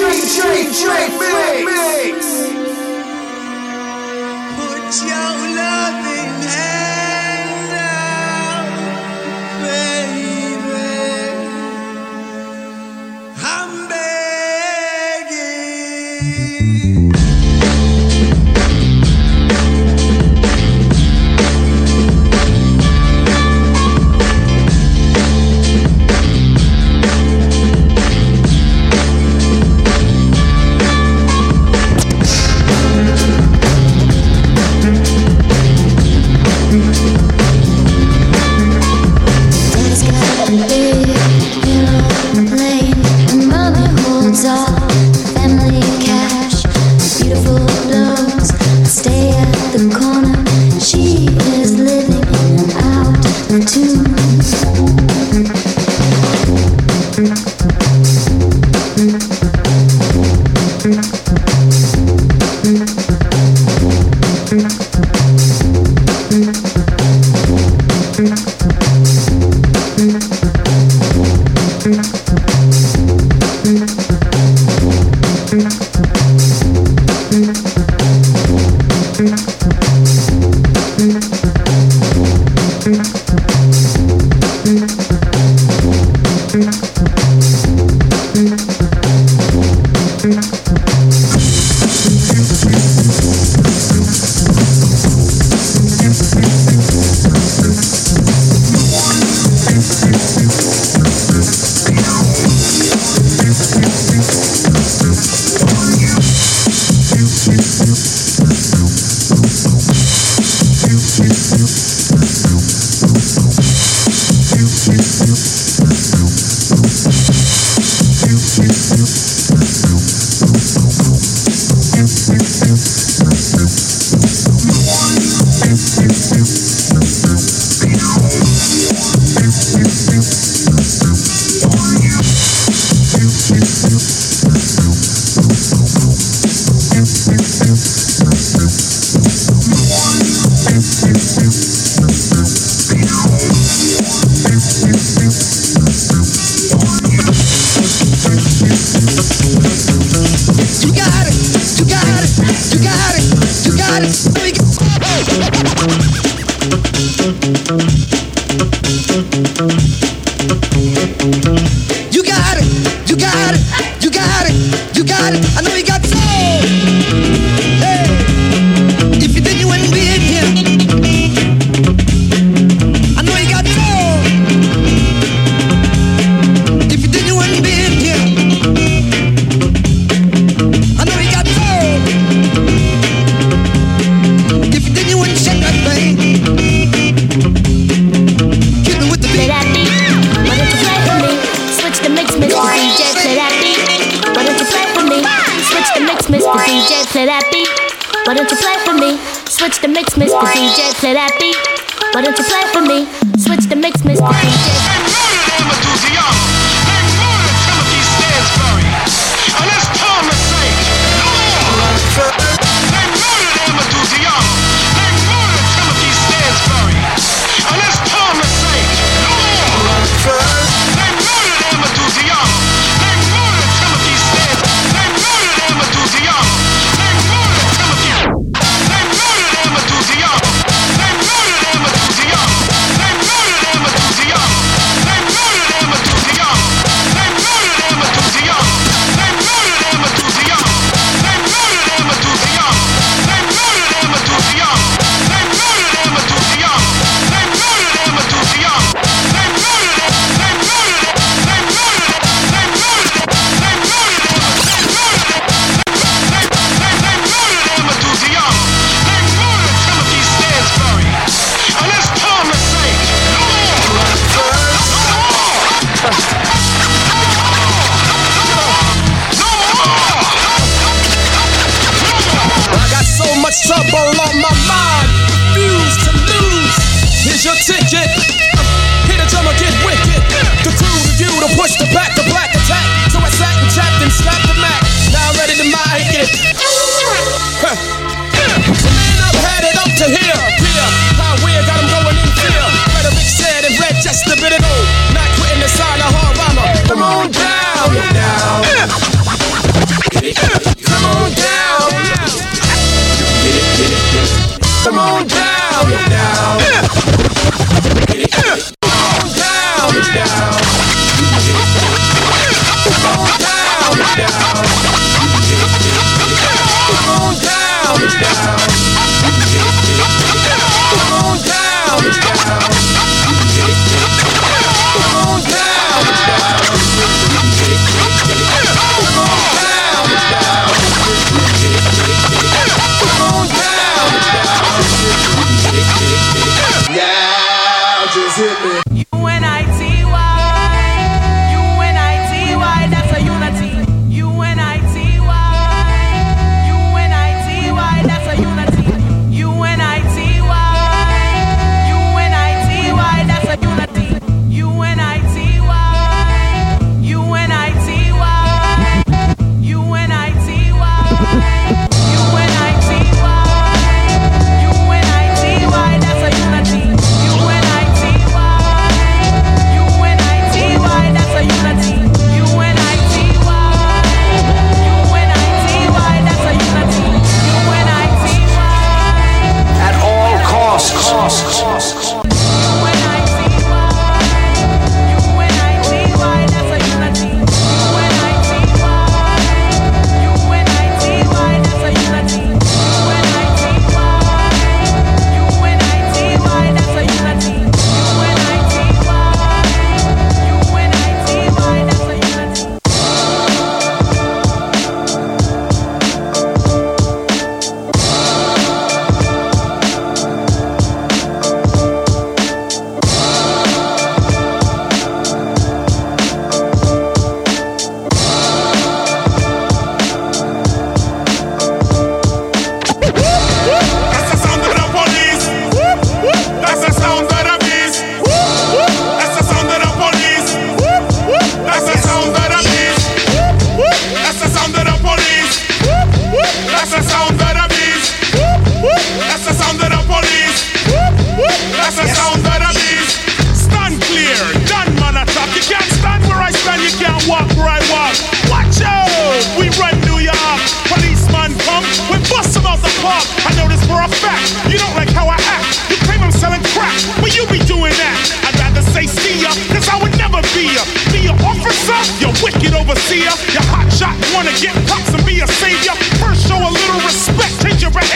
They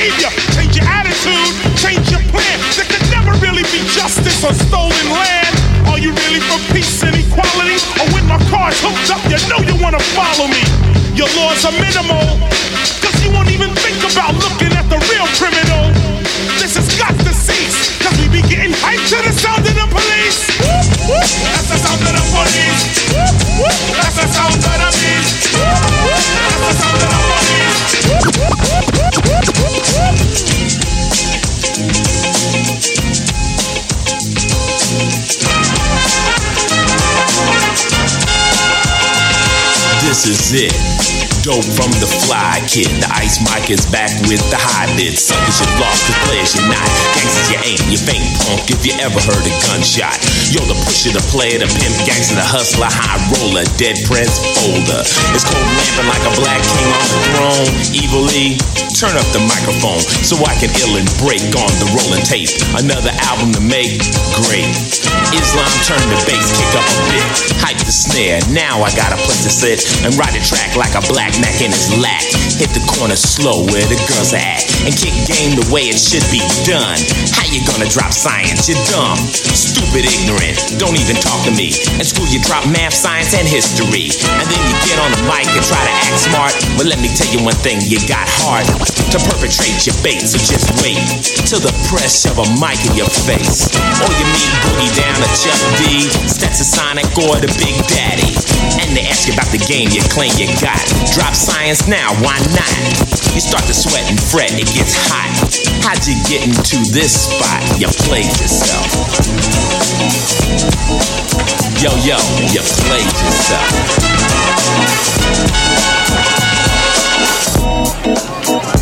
behavior, change your attitude, change your plan. There could never really be justice on stolen land. Are you really for peace and equality? Or when my car's hooked up, you know you wanna follow me. Your laws are minimal, Dope from the fly kid. The ice mic is back with the high bid. Suckers you lost, cause players you're not. Gangsters you ain't, you faint punk if you ever heard a gunshot. Yo, the pusher, the player, the pimp, gangster, the hustler, high roller, dead prince folder. It's cold lamping like a black king on the throne. Evilly, turn up the microphone so I can ill and break on the rolling tape. Another album to make, great. Islam turn the bass, kick up a bit, hype the snare. Now I got a place to sit and ride a track like a black Mac in his lap. Hit the corner slow where the girls are at. And kick game the way it should be done. How you gonna drop science? You're dumb. Stupid, ignorant. Don't even talk to me. At school you drop math, science, and history. And then you get on the mic and try to act smart. But let me tell you one thing, you got heart to perpetrate your bait. So just wait till the press shove a mic in your face. Or you meet Boogie down at Chuck D, Stetson or the Big Daddy. And they ask you about the game you claim you got. Drop science now, why not? You start to sweat and fret, it gets hot. How'd you get into this spot? You played yourself. Yo, yo, you played It's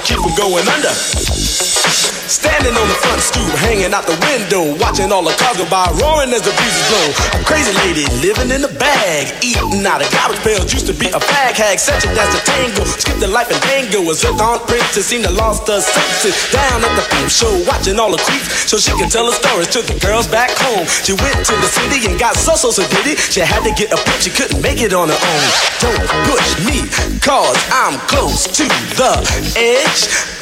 keep from going under. Standing on the front stoop, hanging out the window, watching all the cars go by, roaring as the breezes blow. A crazy lady living in a bag, eating out of garbage pails. Used to be a fag hag, such a dance to tango. Skipped the life and tango, was hooked on princess, seemed to lost her senses. Down at the peep show, watching all the creeps, so she could tell her stories to the girls back home. She went to the city and got so so so did it. She had to get a pimp, she couldn't make it on her own. Don't push me, cause I'm close to the edge.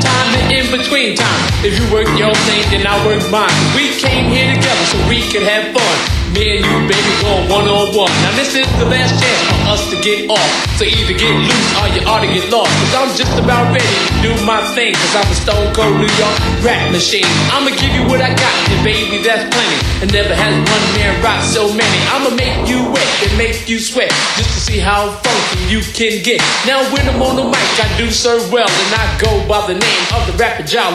The and in between time, if you work your thing, then I work mine. We came here together so we could have fun. Me and you, baby, going one on one. Now this is the last chance for us to get off. So either get loose or you ought to get lost. Cause I'm just about ready to do my thing. Cause I'm a stone cold New York rap machine. I'ma give you what I got, and baby, that's plenty. And never has one man rock so many. I'ma make you wet and make you sweat. Just to see how funky you can get. Now when I'm on the mic, I do serve well. And I go by the name of the rapper Ja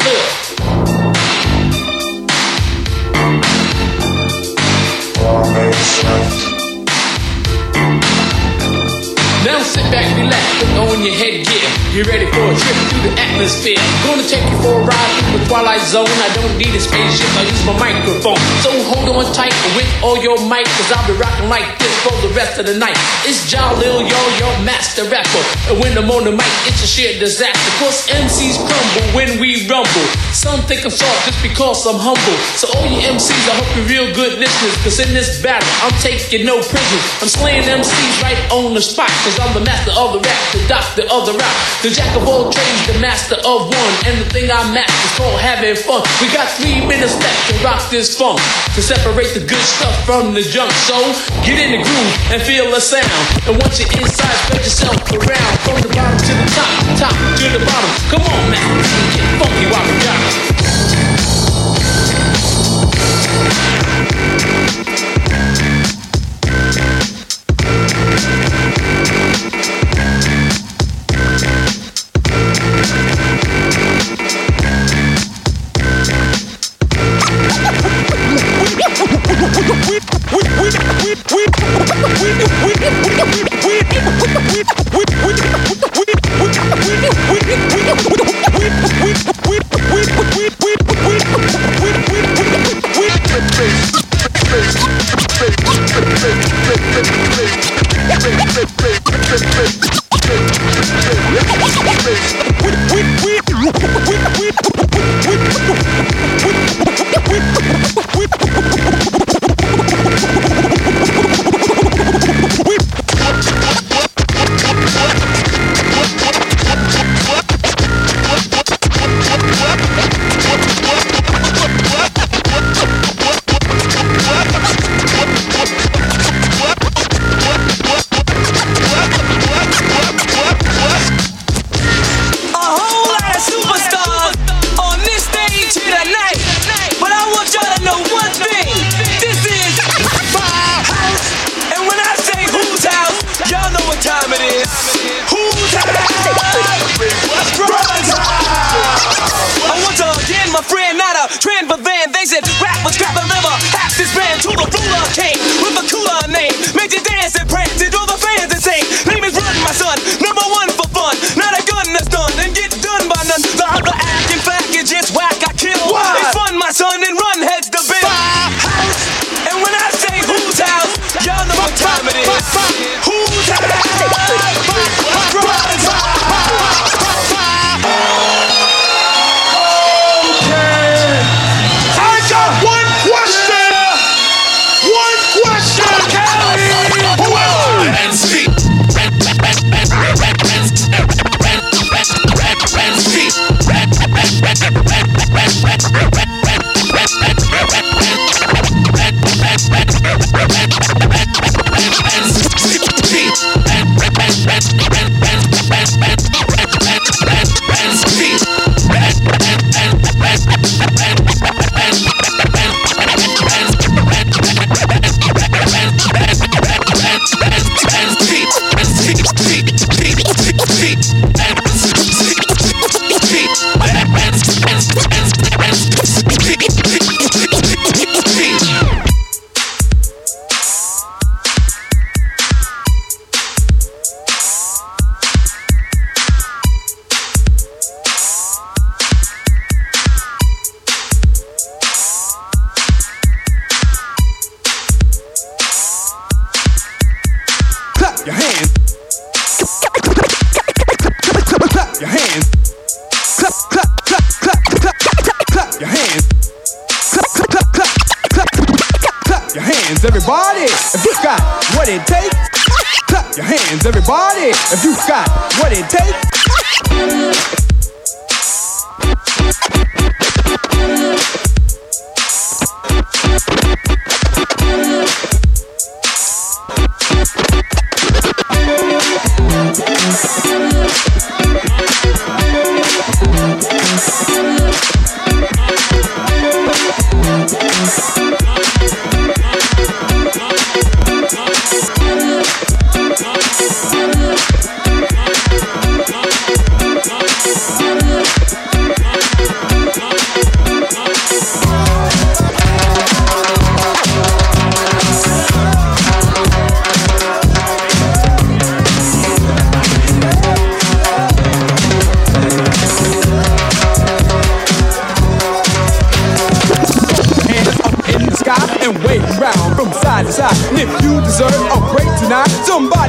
Now sit back, relax, put on your headgear. You're ready for a trip through the atmosphere. Gonna take you for a ride through the twilight zone. I don't need a spaceship, I use my microphone. So hold on tight with all your might, cause I'll be rocking like this for the rest of the night. It's John Lil, yo, your master rapper. And when I'm on the mic, it's a sheer disaster. Cause MCs crumble when we rumble. Some think I'm soft just because I'm humble. So all you MCs, I hope you're real good listeners. Cause in this battle, I'm taking no prisoners. I'm slaying MCs right on the spot. Cause I'm the master of the rap, the doctor of the rap, the jack of all trades, the master of one. And the thing I master is called having fun. We got three minutes left to rock this funk, to separate the good stuff from the junk. So get in the groove and feel the sound. And once you're inside, spread yourself around from the bottom to the top, top to the bottom. Come on, man, get funky while we got everybody. What it takes, Clap your hands, everybody, if you got what it takes.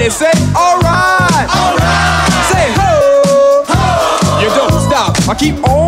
Somebody say, alright, alright. Say ho, ho. You don't stop, I keep on.